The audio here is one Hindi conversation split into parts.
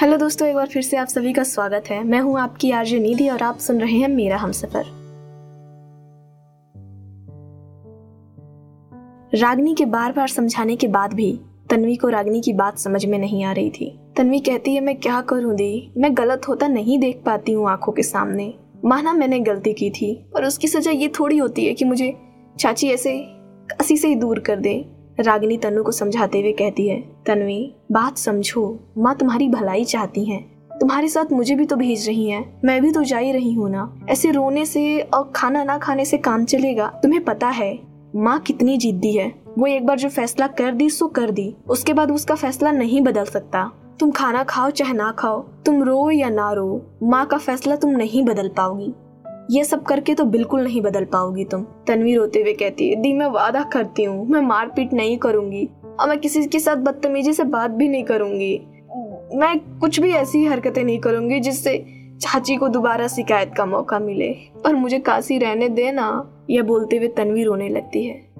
हेलो दोस्तों, एक बार फिर से आप सभी का स्वागत है। मैं हूँ आपकी आरजे निधि और आप सुन रहे हैं मेरा हम सफ़र। रागनी के बार बार समझाने के बाद भी तन्वी को रागनी की बात समझ में नहीं आ रही थी। तन्वी कहती है, मैं क्या करूँ दी? मैं गलत होता नहीं देख पाती हूँ आँखों के सामने। माना मैंने गलती की थी और उसकी सजा ये थोड़ी होती है कि मुझे चाची ऐसे कसी से ही दूर कर दे। रागिनी तनु को समझाते हुए कहती है, तन्वी, बात समझो। माँ तुम्हारी भलाई चाहती हैं। तुम्हारे साथ मुझे भी तो भेज रही हैं। मैं भी तो जा ही रही हूँ ना। ऐसे रोने से और खाना ना खाने से काम चलेगा, तुम्हें पता है। माँ कितनी जिद्दी है। वो एक बार जो फैसला कर दी, सो कर दी। उसके बाद उसका फैसला नहीं बदल सकता। तुम खाना खाओ चाहे ना खाओ, तुम रो या ना रो, माँ का फैसला तुम नहीं बदल पाओगी। ये सब करके तो बिल्कुल नहीं बदल पाओगी तुम। तनवीर रोते हुए कहती है, दी, मैं वादा करती हूँ, मैं मारपीट नहीं करूँगी और मैं किसी के साथ बदतमीजी से बात भी नहीं करूँगी। मैं कुछ भी ऐसी हरकतें नहीं करूँगी जिससे चाची को दोबारा शिकायत का मौका मिले। पर मुझे काशी रहने दे ना, यह बोलते हुए तनवीर रोने लगती है।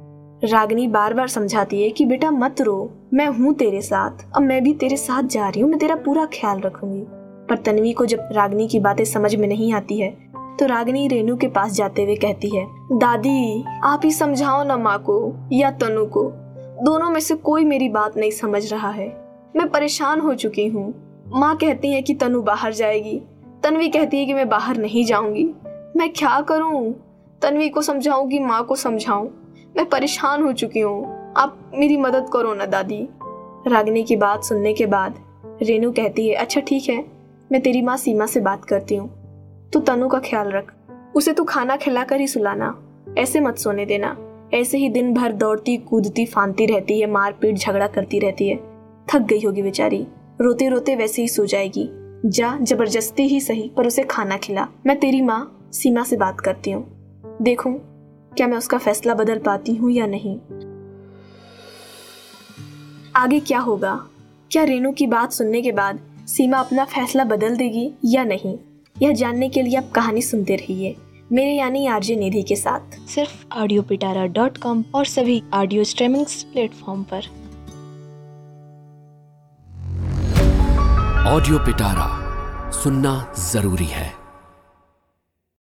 रागनी बार बार समझाती है कि, बेटा, मत रो, मैं हूँ तेरे साथ, अब मैं भी तेरे साथ जा रही हूँ, मैं तेरा पूरा ख्याल रखूँगी। पर तनवी को जब रागनी की बातें समझ में नहीं आती है तो रागिनी रेनू के पास जाते हुए कहती है, दादी, आप ही समझाओ ना माँ को या तनु को। दोनों में से कोई मेरी बात नहीं समझ रहा है। मैं परेशान हो चुकी हूँ। माँ कहती है कि तनु बाहर जाएगी। तनवी कहती है कि मैं बाहर नहीं जाऊँगी। मैं क्या करूँ? तनवी को समझाऊं कि माँ को समझाऊं? मैं परेशान हो चुकी हूँ। आप मेरी मदद करो ना, दादी। रागिनी की बात सुनने के बाद रेनू कहती है अच्छा ठीक है। मैं तेरी माँ सीमा से बात करती हूँ। तू तनु का ख्याल रख। उसे तू खाना खिलाकर ही सुलाना। ऐसे मत सोने देना। ऐसे ही दिन भर दौड़ती, कूदती फानती रहती है, मारपीट, झगड़ा करती रहती है। थक गई होगी बेचारी। रोते रोते वैसे ही सो जाएगी। जा, ज़बरदस्ती ही सही, पर उसे खाना खिला। मैं तेरी माँ, सीमा से बात करती हूँ। देखूँ, क्या मैं उसका फैसला बदल पाती हूँ या नहीं? आगे क्या होगा? क्या रेनू की बात सुनने के बाद सीमा अपना फैसला बदल देगी या नहीं? यह जानने के लिए आप कहानी सुनते रहिए। मेरे यानी आरजे निधि के साथ। सिर्फ़ ऑडियो पिटारा डॉट कॉम और सभी ऑडियो स्ट्रीमिंग प्लेटफॉर्म पर। ऑडियो पिटारा सुनना ज़रूरी है।